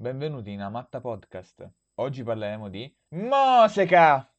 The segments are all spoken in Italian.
benvenuti in Amatta Podcast. Oggi parleremo di musica!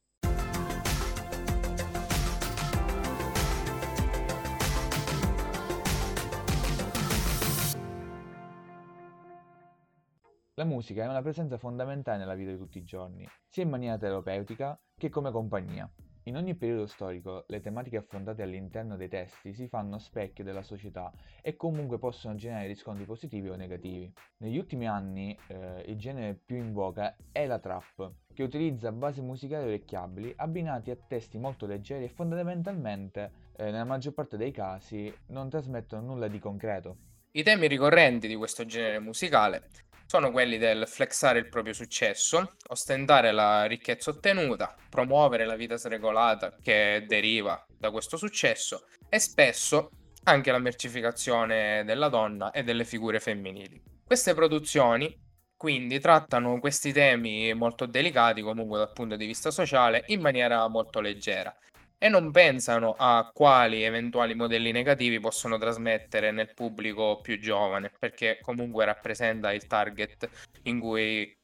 La musica è una presenza fondamentale nella vita di tutti i giorni, sia in maniera terapeutica che come compagnia. In ogni periodo storico le tematiche affrontate all'interno dei testi si fanno specchio della società e comunque possono generare riscontri positivi o negativi. Negli ultimi anni eh, il genere più in voga è la trap, che utilizza basi musicali orecchiabili abbinati a testi molto leggeri e fondamentalmente, eh, nella maggior parte dei casi, non trasmettono nulla di concreto. I temi ricorrenti di questo genere musicale sono quelli del flexare il proprio successo, ostentare la ricchezza ottenuta, promuovere la vita sregolata che deriva da questo successo e spesso anche la mercificazione della donna e delle figure femminili. Queste produzioni quindi trattano questi temi molto delicati comunque dal punto di vista sociale in maniera molto leggera e non pensano a quali eventuali modelli negativi possono trasmettere nel pubblico più giovane, perché comunque rappresenta il target in cui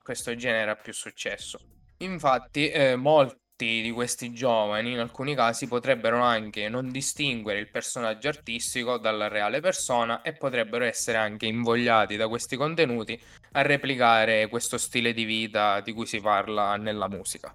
questo genere ha più successo. Infatti, eh, molti di questi giovani in alcuni casi potrebbero anche non distinguere il personaggio artistico dalla reale persona e potrebbero essere anche invogliati da questi contenuti a replicare questo stile di vita di cui si parla nella musica.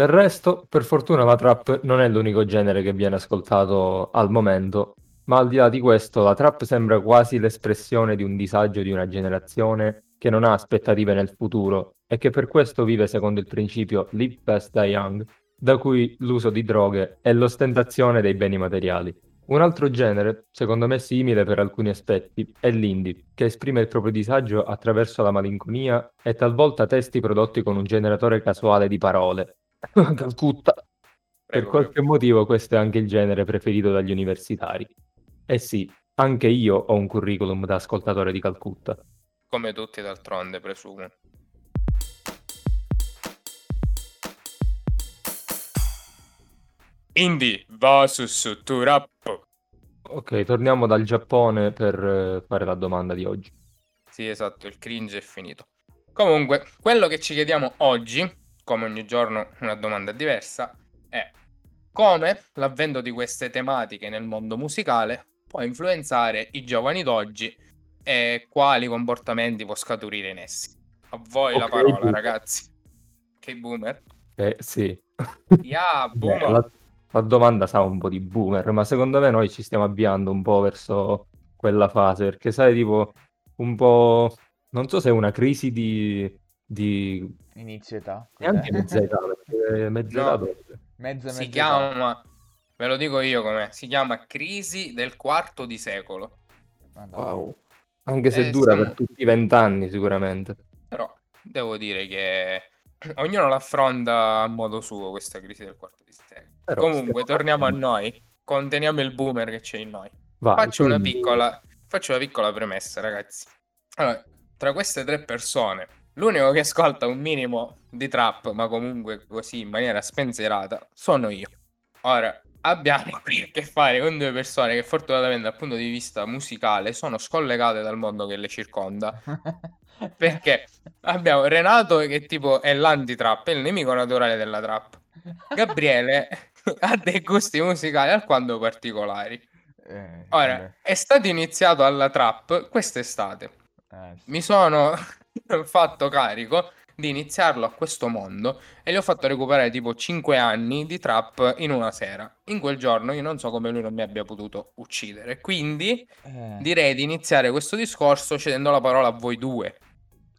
Del resto, per fortuna la trap non è l'unico genere che viene ascoltato al momento, ma al di là di questo la trap sembra quasi l'espressione di un disagio di una generazione che non ha aspettative nel futuro e che per questo vive secondo il principio live fast die young, da cui l'uso di droghe è l'ostentazione dei beni materiali. Un altro genere, secondo me simile per alcuni aspetti, è l'indie, che esprime il proprio disagio attraverso la malinconia e talvolta testi prodotti con un generatore casuale di parole, Calcutta. Per qualche motivo questo è anche il genere preferito dagli universitari. Eh sì, anche io ho un curriculum da ascoltatore di Calcutta. Come tutti d'altronde, presumo. Indie versus to rap. Ok, torniamo dal Giappone per eh, fare la domanda di oggi. Sì, esatto, il cringe è finito. Comunque, quello che ci chiediamo oggi come ogni giorno una domanda diversa, è come l'avvento di queste tematiche nel mondo musicale può influenzare i giovani d'oggi e quali comportamenti può scaturire in essi. A voi okay, la parola, boomer. ragazzi. Che boomer? Eh sì. Yeah, boomer. Beh, la, la domanda sa un po' di boomer, ma secondo me noi ci stiamo avviando un po' verso quella fase, perché sai, tipo, un po'... Non so se è una crisi di di inizio età. Neanche mezza età, perché mezza no, età mezza, si chiama, ve lo dico io com'è, si chiama crisi del quarto di secolo. Wow. Anche se eh, dura siamo... per tutti i vent'anni sicuramente. Però devo dire che ognuno l'affronta a modo suo questa crisi del quarto di secolo. Però Comunque, torniamo a noi, conteniamo il boomer che c'è in noi. Vai, faccio, quindi... una piccola, faccio una piccola premessa, ragazzi. Allora, tra queste tre persone L'unico che ascolta un minimo di trap, ma comunque così in maniera spensierata, sono io. Ora, abbiamo qui a che fare con due persone che fortunatamente dal punto di vista musicale sono scollegate dal mondo che le circonda. Perché abbiamo Renato che tipo è l'anti-trap, è il nemico naturale della trap. Gabriele ha dei gusti musicali alquanto particolari. Eh, Ora, è stato iniziato alla trap quest'estate. Eh. Mi sono fatto carico di iniziarlo a questo mondo e gli ho fatto recuperare tipo 5 anni di trap in una sera. In quel giorno io non so come lui non mi abbia potuto uccidere. Quindi eh. direi di iniziare questo discorso cedendo la parola a voi due.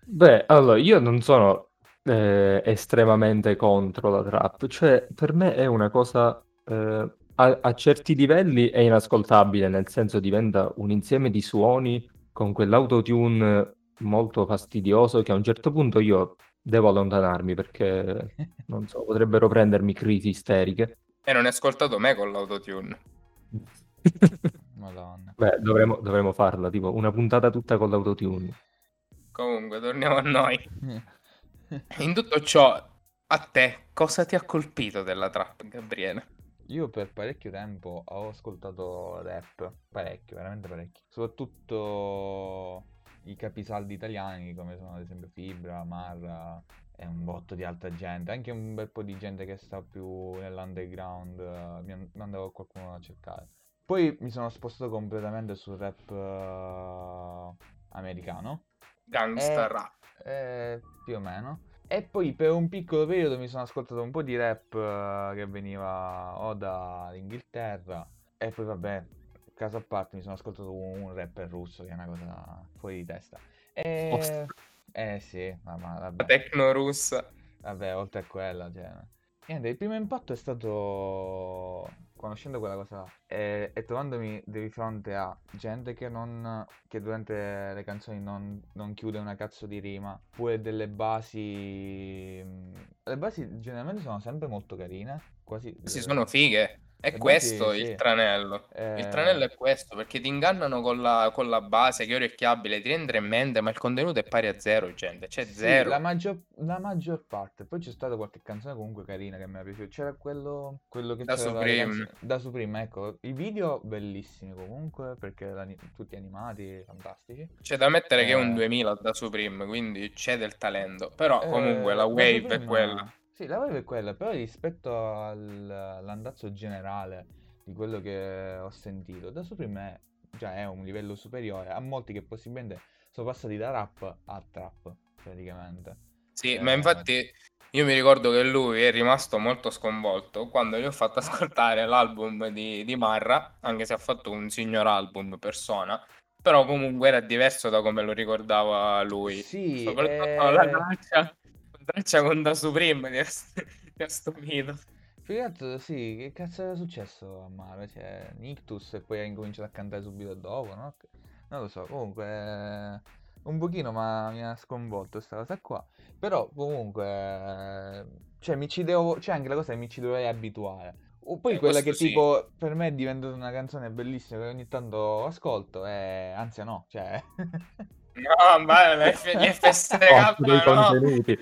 Beh, allora io non sono eh, estremamente contro la trap, cioè per me è una cosa eh, a, a certi livelli è inascoltabile, nel senso diventa un insieme di suoni con quell'autotune molto fastidioso che a un certo punto io devo allontanarmi perché, non so, potrebbero prendermi crisi isteriche. E non hai ascoltato me con l'autotune. Madonna. Beh, dovremmo, dovremmo farla, tipo una puntata tutta con l'autotune. Comunque, torniamo a noi. In tutto ciò, a te, cosa ti ha colpito della trap, Gabriele? Io per parecchio tempo ho ascoltato rap, parecchio, veramente parecchio. Soprattutto i capisaldi italiani come sono ad esempio Fibra, Marra e un botto di altra gente, anche un bel po' di gente che sta più nell'underground, uh, mi andavo qualcuno a cercare. Poi mi sono spostato completamente sul rap uh, americano. Gangsta rap. Eh, più o meno. E poi per un piccolo periodo mi sono ascoltato un po' di rap uh, che veniva o dall'Inghilterra e poi vabbè, caso a parte mi sono ascoltato un rapper russo che è una cosa fuori di testa. E... Eh sì, ma, ma vabbè. La tecno russa. Vabbè, oltre a quella, cioè... Niente, il primo impatto è stato conoscendo quella cosa e, e, trovandomi di fronte a gente che, non, che durante le canzoni non, non, chiude una cazzo di rima, pure delle basi... Le basi generalmente sono sempre molto carine, quasi... Sì, sono fighe. È questo sì, il tranello. Eh... Il tranello è questo, perché ti ingannano con la, con la base che è orecchiabile, ti rende in mente, ma il contenuto è pari a zero, gente. C'è sì, zero. La maggior, la maggior, parte. Poi c'è stata qualche canzone comunque carina che mi è piaciuta. C'era quello, quello che da c'era Supreme. Da Supreme, ecco. I video bellissimi comunque, perché tutti animati, fantastici. C'è da mettere eh... che è un 2000 da Supreme, quindi c'è del talento. Però eh... comunque la wave è quella. Sì, la vibe è quella, però rispetto al, all'andazzo generale di quello che ho sentito, da Supreme già è un livello superiore a molti che possibilmente sono passati da rap a trap, praticamente. Sì, eh, ma infatti io mi ricordo che lui è rimasto molto sconvolto quando gli ho fatto ascoltare l'album di, di Marra, anche se ha fatto un signor album persona, però comunque era diverso da come lo ricordava lui. Sì, soprattutto eh... la traccia traccia con Da Supreme di questo mito. Più che altro, sì, che cazzo era successo a Mara? Cioè, Nictus e poi ha incominciato a cantare subito dopo, no? Non lo so, comunque un pochino ma mi ha sconvolto questa cosa qua. Però comunque, cioè, mi ci devo, c'è anche la cosa che mi ci dovrei abituare. O poi eh, quella che sì. tipo per me è diventata una canzone bellissima che ogni tanto ascolto, e anzi no, cioè... no, ma le, f- gli FSK no. contenuti.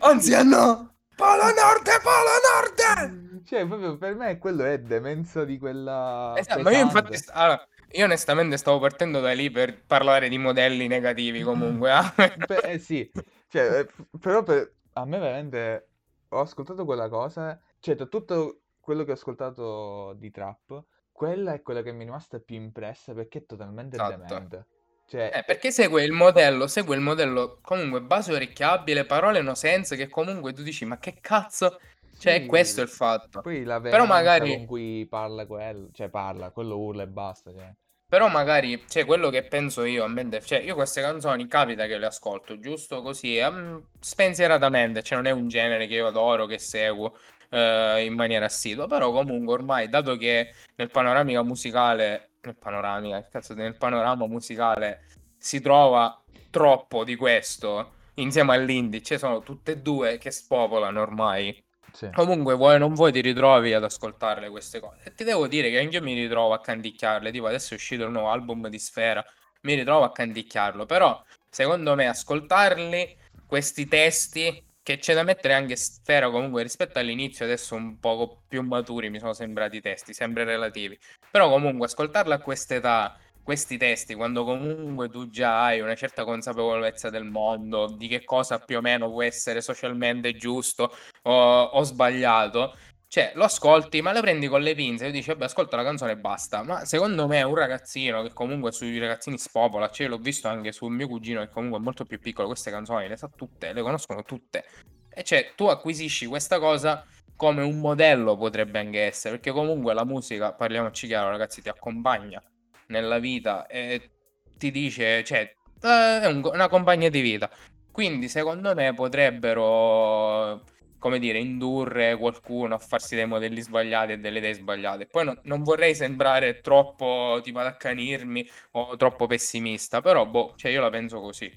Anziano! Polo Nord, Polo Nord! Cioè, proprio per me quello è demenza di quella... Esatto, ma io infatti... Allora, io onestamente stavo partendo da lì per parlare di modelli negativi comunque. Eh. Beh, eh, sì, cioè, eh, però per... a me veramente... Ho ascoltato quella cosa, cioè, da tutto quello che ho ascoltato di trap, quella è quella che mi è rimasta più impressa perché è totalmente esatto. demente. Cioè, Eh, perché segue il modello, segue il modello comunque base orecchiabile, parole no sense che comunque tu dici, ma che cazzo? Cioè, sì, questo è il fatto. Poi la Però magari... con cui parla quello, cioè parla, quello urla e basta, cioè. Però magari, cioè, quello che penso io, a mente, cioè, io queste canzoni capita che le ascolto, giusto così, um, spensieratamente, cioè non è un genere che io adoro, che seguo uh, in maniera assidua, però comunque ormai, dato che nel panoramica musicale nel panoramica, cazzo, nel panorama musicale si trova troppo di questo insieme all'indie, ci sono tutte e due che spopolano ormai. Sì. Comunque, vuoi non vuoi, ti ritrovi ad ascoltarle queste cose. E ti devo dire che anche io mi ritrovo a canticchiarle. Tipo, adesso è uscito il nuovo album di Sfera, mi ritrovo a canticchiarlo. Però, secondo me, ascoltarli, questi testi, che c'è da mettere anche Sfera comunque rispetto all'inizio, adesso un poco più maturi mi sono sembrati i testi, sempre relativi. Però comunque ascoltarla a quest'età, questi testi, quando comunque tu già hai una certa consapevolezza del mondo, di che cosa più o meno può essere socialmente giusto o, o sbagliato, cioè, lo ascolti, ma lo prendi con le pinze e dici, vabbè, ascolta la canzone e basta. Ma secondo me un ragazzino che comunque sui ragazzini spopola, cioè l'ho visto anche sul mio cugino che comunque è molto più piccolo, queste canzoni le sa tutte, le conoscono tutte. E cioè, tu acquisisci questa cosa come un modello potrebbe anche essere, perché comunque la musica, parliamoci chiaro, ragazzi, ti accompagna nella vita e ti dice, cioè, eh, è un, una compagna di vita. Quindi, secondo me, potrebbero come dire, indurre qualcuno a farsi dei modelli sbagliati e delle idee sbagliate. Poi no, non vorrei sembrare troppo tipo ad accanirmi o troppo pessimista, però boh, cioè io la penso così.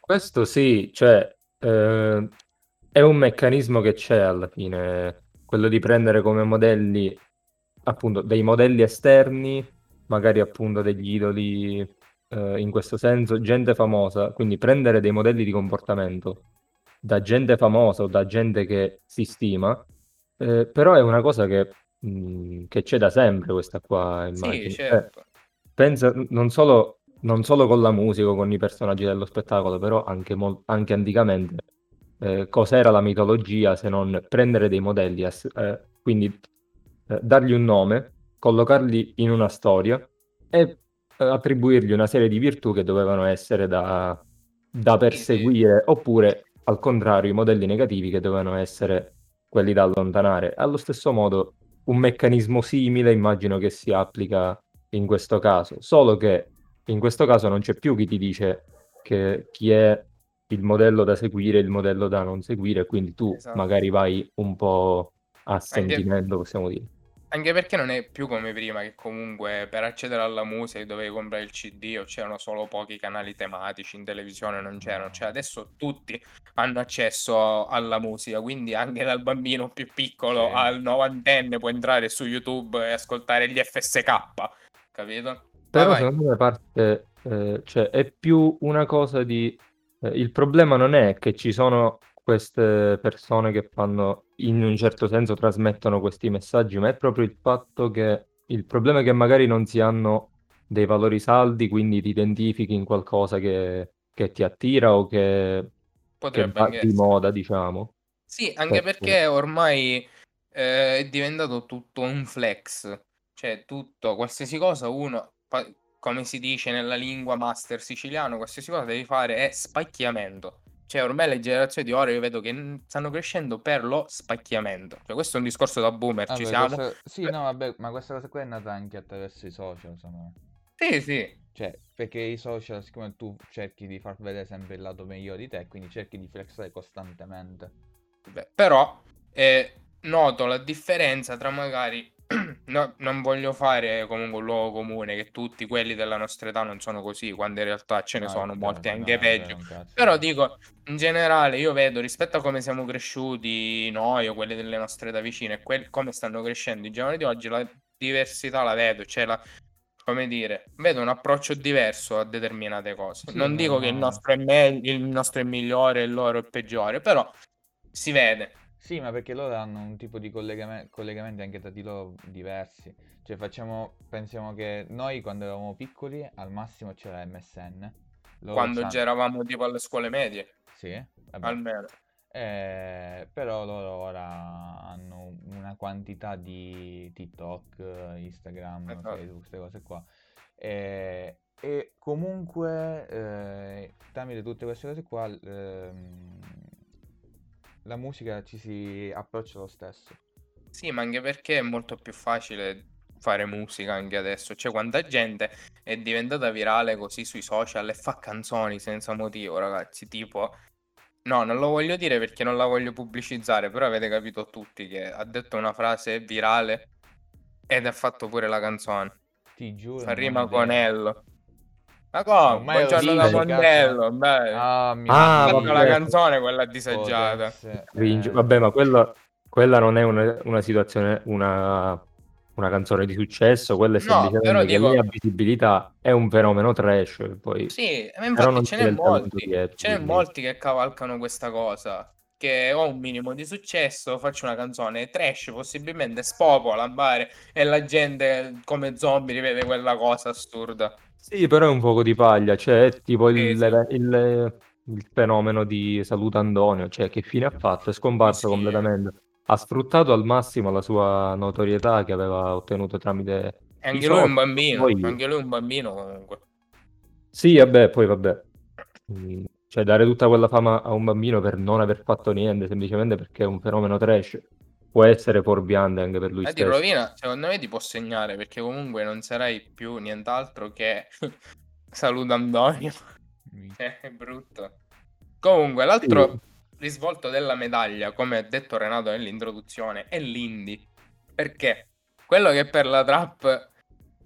Questo sì, cioè eh, è un meccanismo che c'è alla fine, quello di prendere come modelli appunto dei modelli esterni, magari appunto degli idoli eh, in questo senso, gente famosa, quindi prendere dei modelli di comportamento da gente famosa o da gente che si stima, eh, però è una cosa che, mh, che, c'è da sempre questa qua, immagino. Sì, certo. eh, pensa non solo non solo con la musica, con i personaggi dello spettacolo, però anche, mo- anche anticamente, eh, cos'era la mitologia se non prendere dei modelli, ass- eh, quindi eh, dargli un nome, collocarli in una storia e eh, attribuirgli una serie di virtù che dovevano essere da, da perseguire, oppure al contrario i modelli negativi che dovevano essere quelli da allontanare. Allo stesso modo, un meccanismo simile immagino che si applica in questo caso, solo che in questo caso non c'è più chi ti dice che chi è il modello da seguire, il modello da non seguire, quindi tu esatto. magari vai un po' a sentimento, possiamo dire. Anche perché non è più come prima, che comunque per accedere alla musica dovevi comprare il CD o c'erano solo pochi canali tematici in televisione, non c'erano. Cioè adesso tutti hanno accesso alla musica, quindi anche dal bambino più piccolo sì. al novantenne può entrare su YouTube e ascoltare gli FSK, capito? Però vai, secondo me parte, eh, cioè, è più una cosa di... Eh, il problema non è che ci sono queste persone che fanno, in un certo senso, trasmettono questi messaggi, ma è proprio il fatto che il problema è che magari non si hanno dei valori saldi, quindi ti identifichi in qualcosa che, che ti attira o che, che va di moda, diciamo. Sì, anche perché, perché ormai eh, è diventato tutto un flex, cioè tutto, qualsiasi cosa uno, come si dice nella lingua master siciliano, qualsiasi cosa devi fare è spacchiamento. Cioè, ormai le generazioni di ora io vedo che stanno crescendo per lo spacchiamento. Cioè, questo è un discorso da boomer, ci siamo. Questo... Sì, no, vabbè, ma questa cosa qua è nata anche attraverso i social, sono... Sì, sì. Cioè, perché i social, siccome tu cerchi di far vedere sempre il lato migliore di te, quindi cerchi di flexare costantemente. Beh, però, eh, noto la differenza tra magari No, non voglio fare comunque un luogo comune che tutti quelli della nostra età non sono così, quando in realtà ce ne No, sono molti no, anche peggio. Però dico, in generale, io vedo rispetto a come siamo cresciuti noi o quelli delle nostre età vicine e quel- come stanno crescendo i giovani di oggi, la diversità la vedo, cioè la, come dire, vedo un approccio diverso a determinate cose. Sì, Non dico che il nostro è meglio, il nostro è migliore e il loro è peggiore, però si vede. Sì, ma perché loro hanno un tipo di collegame- collegamenti anche tra di loro diversi. Cioè, facciamo, pensiamo che noi quando eravamo piccoli al massimo c'era MSN. Loro Quando c'hanno- già eravamo tipo alle scuole medie, Sì, vabbè. almeno. Eh, però loro ora hanno una quantità di TikTok, Instagram, Esatto. Facebook, queste cose qua. Eh, e comunque, eh, tramite tutte queste cose qua, ehm, la musica ci si approccia lo stesso. Sì, ma anche perché è molto più facile fare musica anche adesso. Cioè, quanta gente è diventata virale così sui social e fa canzoni senza motivo, ragazzi. Tipo, no, non lo voglio dire perché non la voglio pubblicizzare, però avete capito tutti che ha detto una frase virale ed ha fatto pure la canzone. Ti giuro. Fa rima con Ello. Ma come? Buongiorno da Mondello, beh. Ah, mio ah, la canzone quella disagiata. Eh. Vabbè, ma quella, quella non è una, una situazione, una, una, canzone di successo, quella è semplicemente no, che dico... ha visibilità, è un fenomeno trash. Poi... Sì, ma infatti ce n'è molti, dietro, ce n'è molti che cavalcano questa cosa che ho un minimo di successo, faccio una canzone trash, possibilmente spopola, bare, e la gente come zombie rivede quella cosa assurda. Sì, però è un fuoco di paglia, cioè è tipo il, il, il, il fenomeno di Saluto Antonio, cioè che fine ha fatto? È scomparso sì. completamente. Ha sfruttato al massimo la sua notorietà che aveva ottenuto tramite... E anche lui è un bambino, poi... anche lui è un bambino comunque. Sì, vabbè, poi vabbè. Mm, cioè dare tutta quella fama a un bambino per non aver fatto niente, semplicemente perché è un fenomeno trash può essere fuorviante anche per lui eh, stesso. Di rovina, secondo me ti può segnare perché comunque non sarai più nient'altro che saluto Antonio. cioè, è brutto. Comunque, l'altro sì. risvolto della medaglia, come ha detto Renato nell'introduzione, è l'indie. Perché quello che per la trap,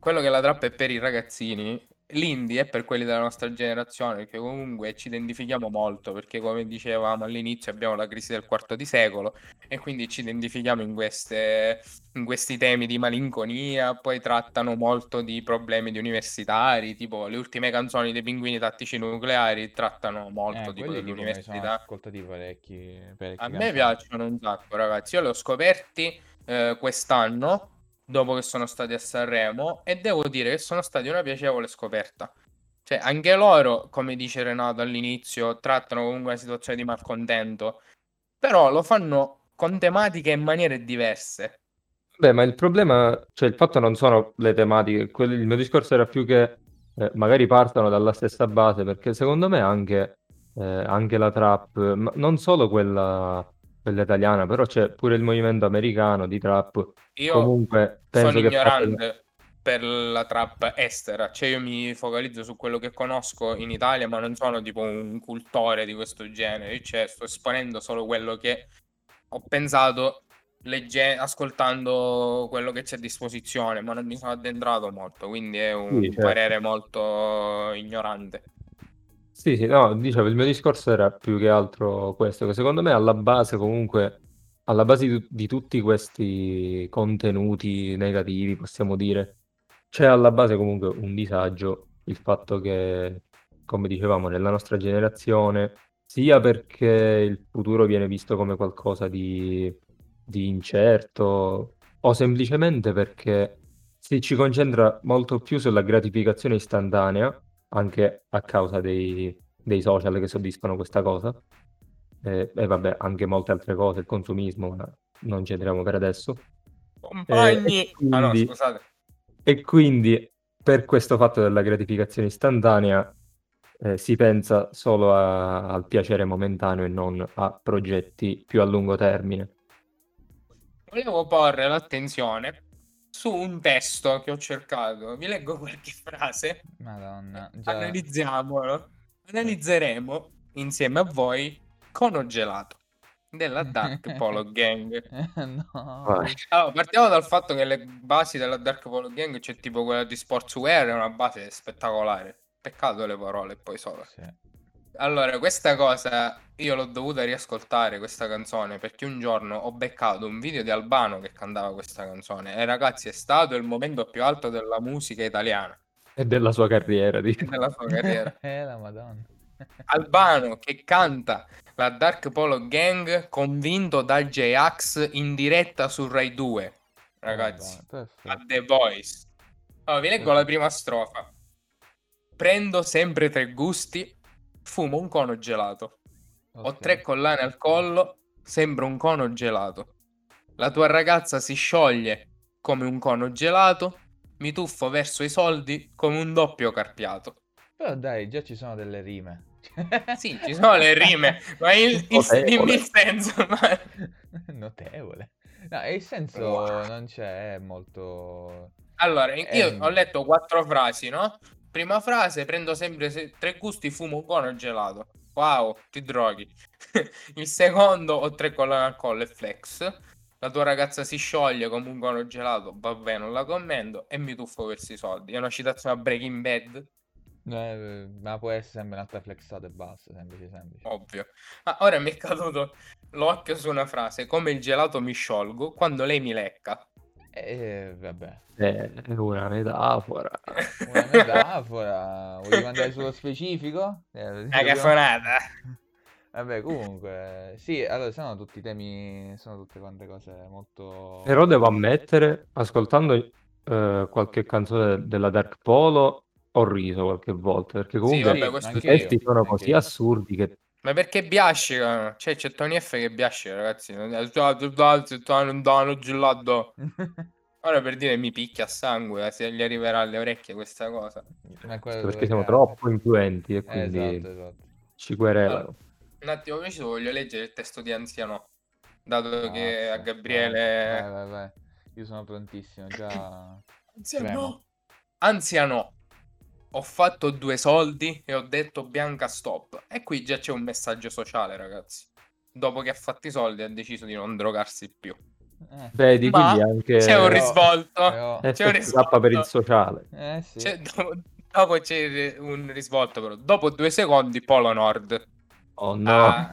quello che la trap è per i ragazzini, L'indie è per quelli della nostra generazione, che comunque ci identifichiamo molto, perché come dicevamo all'inizio abbiamo la crisi del quarto di secolo e quindi ci identifichiamo in, queste, in questi temi di malinconia, poi trattano molto di problemi di universitari, tipo le ultime canzoni dei pinguini tattici nucleari trattano molto eh, di quelli dell'università. ascoltati parecchi, parecchi A me piacciono un sacco, ragazzi. Io li ho scoperti eh, quest'anno dopo che sono stati a Sanremo e devo dire che sono stati una piacevole scoperta. Cioè, anche loro, come dice Renato all'inizio, trattano comunque la situazione di malcontento, però lo fanno con tematiche in maniere diverse. Beh, ma il problema, cioè il fatto non sono le tematiche, quello- il mio discorso era più che eh, magari partono dalla stessa base, perché secondo me anche, eh, anche la trap, ma non solo quella, quella italiana, però c'è pure il movimento americano di trap. Io Comunque penso sono che ignorante per la trap estera, cioè io mi focalizzo su quello che conosco in Italia, ma non sono tipo un cultore di questo genere, cioè sto esponendo solo quello che ho pensato legge- ascoltando quello che c'è a disposizione, ma non mi sono addentrato molto, quindi è un sì, certo. parere molto ignorante. Sì, sì, no, dicevo, il mio discorso era più che altro questo, che secondo me alla base comunque, alla base di, di tutti questi contenuti negativi, possiamo dire, c'è alla base comunque un disagio, il fatto che, come dicevamo, nella nostra generazione, sia perché il futuro viene visto come qualcosa di di incerto o semplicemente perché si ci concentra molto più sulla gratificazione istantanea, anche a causa dei, dei social che soddisfano questa cosa. E, e, vabbè, anche molte altre cose, il consumismo, ma non ci entriamo per adesso. Compagni! E, quindi, ah no, scusate. E quindi, per questo fatto della gratificazione istantanea, eh, si pensa solo a, al piacere momentaneo e non a progetti più a lungo termine volevo porre l'attenzione su un testo che ho cercato. Vi leggo qualche frase. Madonna. Già... Analizziamolo. Analizzeremo insieme a voi Cono Gelato della Dark Polo Gang. no. Allora, partiamo dal fatto che le basi della Dark Polo Gang c'è tipo quella di Sportswear, è una base spettacolare. Peccato le parole poi solo. Sì. Allora, questa cosa io l'ho dovuta riascoltare questa canzone perché un giorno ho beccato un video di Albano che cantava questa canzone e ragazzi è stato il momento più alto della musica italiana. E della sua carriera, di... della sua carriera. eh, la madonna. Albano che canta la Dark Polo Gang convinto da J-Ax in diretta su Rai 2. Ragazzi, oh, a The Voice. Allora, vi leggo la prima strofa. Prendo sempre tre gusti Fumo un cono gelato. Okay. Ho tre collane al collo, sembra un cono gelato. La tua ragazza si scioglie come un cono gelato, mi tuffo verso i soldi come un doppio carpiato. Però dai, già ci sono delle rime. sì, ci sono le rime, ma il, il, dimmi il senso. Ma... Notevole. No, il senso wow. non c'è, è molto... Allora, io è... ho letto quattro frasi, no? Prima frase, prendo sempre se- tre gusti, fumo un cono gelato. Wow, ti droghi. Il secondo, ho tre collane al collo e flex. La tua ragazza si scioglie come un cono gelato, vabbè, non la commento. E mi tuffo verso i soldi. È una citazione a Breaking Bad. Eh, ma può essere sempre un'altra flexata e basta, semplice, semplice. Ovvio. Ma ora mi è caduto l'occhio su una frase, come il gelato mi sciolgo quando lei mi lecca. Eh, vabbè. È una metafora. Una metafora. Vogliamo andare sullo specifico? Eh, Una cafonata. Vabbè, comunque, sì, allora sono tutti temi, sono tutte quante cose molto... Però devo ammettere, ascoltando eh, qualche canzone della Dark Polo, ho riso qualche volta, perché comunque sì, vabbè, i testi sono così assurdi che... Ma perché biascicano? Cioè, c'è Tony F che biascica, ragazzi. Non danno gelato. Ora per dire mi picchia a sangue, se gli arriverà alle orecchie questa cosa. Perché siamo troppo influenti e quindi esatto, esatto. ci querelano. Allora, un attimo preciso voglio leggere il testo di Anziano, dato ah, che a Gabriele... Vai, vai, vai. Io sono prontissimo, già... Anziano! Anziano! Ho fatto due soldi e ho detto Bianca stop. E qui già c'è un messaggio sociale, ragazzi. Dopo che ha fatto i soldi ha deciso di non drogarsi più. Eh. Vedi, Ma quindi anche... C'è un risvolto. Eh, c'è un risvolto. per il sociale. Eh, sì. c'è, dopo, dopo, c'è un risvolto, però. Dopo due secondi, Polo Nord. Oh no. Ah,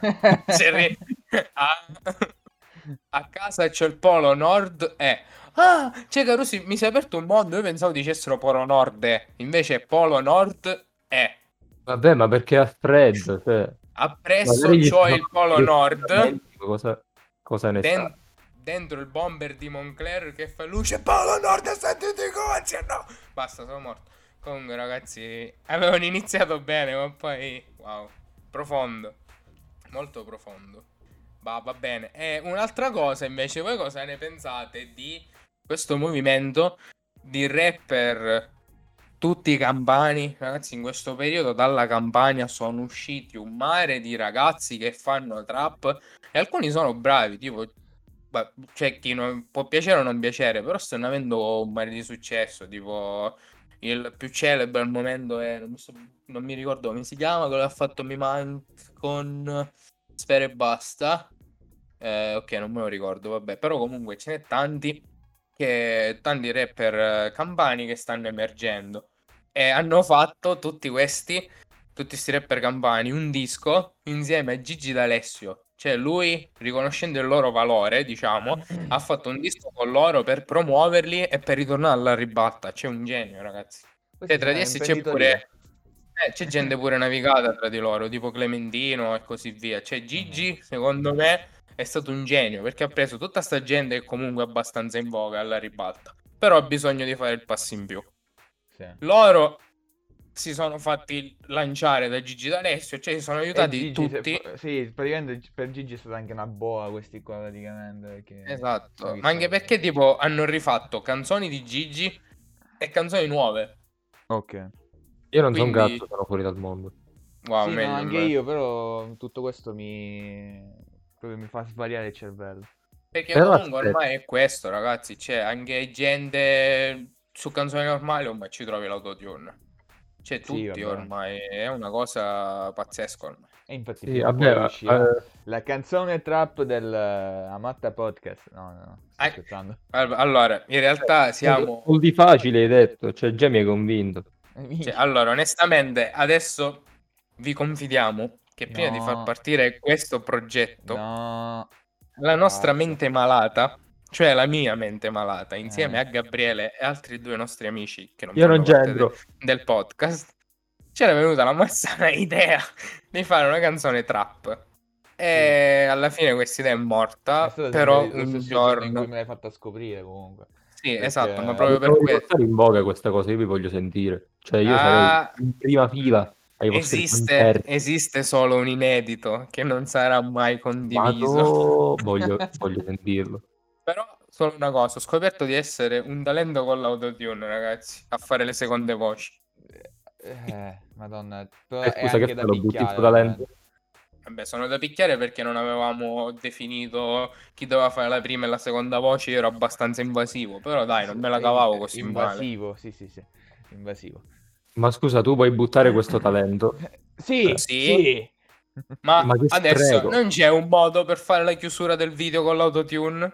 a, a casa c'è il Polo Nord e... Ah, c'è Carusi, mi si è aperto un mondo. Io pensavo dicessero Polo Nord. Invece Polo Nord è... Vabbè, ma perché ha freddo? Cioè... Appresso c'ho il Polo Nord. Cosa, cosa ne Den- sa? dentro il bomber di Moncler che fa luce Paolo Nord sentiti cozzi no basta sono morto Comunque, ragazzi, avevano iniziato bene, ma poi. Wow, profondo. Molto profondo. Va, va bene. E un'altra cosa, invece, voi cosa ne pensate di questo movimento di rapper tutti i campani? Ragazzi, in questo periodo dalla Campania sono usciti un mare di ragazzi che fanno trap e alcuni sono bravi, tipo c'è cioè, chi non, può piacere o non piacere, però stanno avendo un mare di successo, tipo il più celebre al momento è, non mi, so, non mi ricordo come si chiama, quello che ha fatto Mi con Sfere e Basta, eh, ok, non me lo ricordo, vabbè, però comunque ce n'è tanti, che, tanti rapper campani che stanno emergendo e hanno fatto tutti questi, tutti questi rapper campani, un disco insieme a Gigi D'Alessio. Cioè lui, riconoscendo il loro valore, diciamo, ha fatto un disco con loro per promuoverli e per ritornare alla ribatta. C'è un genio, ragazzi. Cioè, tra di essi c'è pure... Eh, c'è gente pure navigata tra di loro, tipo Clementino e così via. Cioè Gigi, secondo me, è stato un genio perché ha preso tutta sta gente che comunque è abbastanza in voga alla ribalta, però ha bisogno di fare il passo in più. Sì. Loro si sono fatti lanciare da Gigi D'Alessio, cioè si sono aiutati Gigi, tutti. Se, sì, praticamente per Gigi è stata anche una boa questi qua praticamente. Perché... Esatto, ma anche perché tipo hanno rifatto canzoni di Gigi e canzoni nuove. Ok. Io non Quindi... sono un gatto, sono fuori dal mondo. Wow, sì, meglio, anche io, però tutto questo mi proprio mi fa svariare il cervello. Perché Però comunque aspetta. ormai è questo, ragazzi. C'è anche gente su canzoni normali, ormai ci trovi l'autotune. C'è tutti vabbè. ormai, è una cosa pazzesca ormai. E infatti sì, vabbè, eh, la canzone trap del uh, Amatta Podcast. No, no, no, eh, scherzando. Allora, in realtà siamo... Un di facile hai detto, cioè già mi hai convinto. Cioè, allora, onestamente, adesso vi confidiamo che prima di far partire questo progetto, no. la nostra Basta. mente malata, cioè la mia mente malata, insieme eh. a Gabriele e altri due nostri amici che non Io non. De- del podcast, c'era venuta la malsana idea di fare una canzone trap. E sì. alla fine questa idea è morta, è però un giorno... In cui me l'hai fatta scoprire comunque. Sì, Perché... esatto, ma proprio per questo... in voga questa cosa, io vi voglio sentire. Cioè io ah... sarei in prima fila Esiste, esiste, solo un inedito che non sarà mai condiviso. Vado... Voglio, voglio sentirlo. Però solo una cosa, ho scoperto di essere un talento con l'autotune, ragazzi, a fare le seconde voci. Eh, madonna. Però eh, scusa che l'ho buttato talento. Vabbè, sono da picchiare perché non avevamo definito chi doveva fare la prima e la seconda voce, io ero abbastanza invasivo, però dai, non me la cavavo così invasivo, male. sì, sì, sì, invasivo. Ma scusa, tu puoi buttare questo talento? Sì, eh. sì. sì. Ma, Ma adesso prego. non c'è un modo per fare la chiusura del video con l'autotune?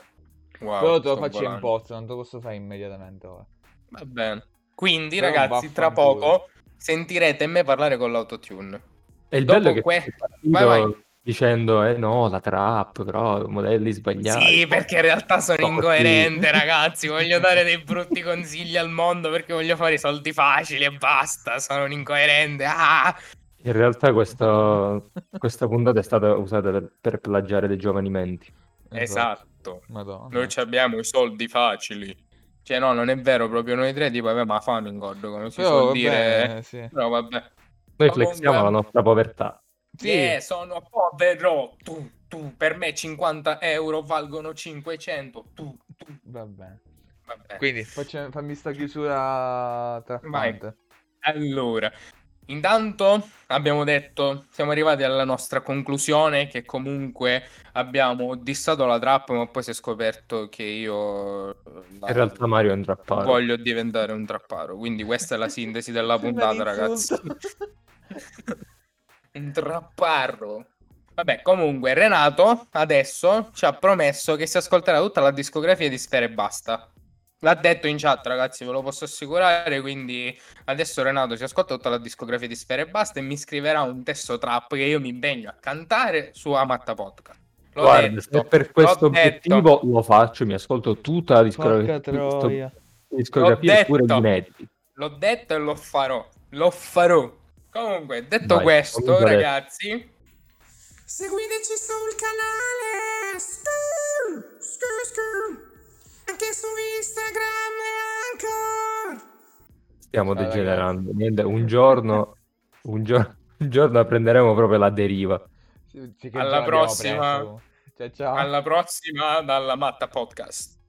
Wow, Però te lo faccio in post, non te lo posso fare immediatamente. Va bene. Quindi, Però ragazzi, tra poco sentirete me parlare con l'autotune. E il Dopo bello è che que... vai, vai dicendo eh no, la trap, però modelli sbagliati. Sì, perché in realtà sono no, incoerente, sì. ragazzi. Voglio dare dei brutti consigli al mondo perché voglio fare i soldi facili e basta. Sono un incoerente. Ah! In realtà questo, questa puntata è stata usata per, per plagiare dei giovani menti. Esatto. Madonna. Noi abbiamo i soldi facili. Cioè, no, non è vero proprio noi tre, tipo, vabbè, ma fammi gordo, come si Però, suol dire. Sì. Però vabbè. Noi flexiamo la nostra povertà. Sì, yeah, sono povero. Tu, tu, per me 50 euro valgono 500. Tu, tu. Va bene. Quindi faccio, fammi sta chiusura trappante. Allora, intanto abbiamo detto, siamo arrivati alla nostra conclusione che comunque abbiamo dissato la trap, ma poi si è scoperto che io... La... In realtà Mario è un trapparo. Voglio diventare un trapparo, quindi questa è la sintesi della puntata, ragazzi. un trapparro. Vabbè, comunque, Renato adesso ci ha promesso che si ascolterà tutta la discografia di Sfere e Basta. L'ha detto in chat, ragazzi, ve lo posso assicurare. Quindi adesso Renato si ascolta tutta la discografia di Sfere e Basta e mi scriverà un testo trap che io mi impegno a cantare su Amatta Podcast. L'ho Guarda, detto, per questo obiettivo detto. lo faccio, mi ascolto tutta la discografia, discografia pure di inediti. L'ho detto e lo farò. Lo farò. Comunque, detto Vai, questo, ragazzi, seguiteci sul canale. Skr, skr, skr. Anche su Instagram e Anchor. Stiamo ciao, degenerando. Niente, un giorno, un, giorno, un giorno prenderemo proprio la deriva. Alla prossima. Ciao, ciao. Alla prossima dalla Matta Podcast.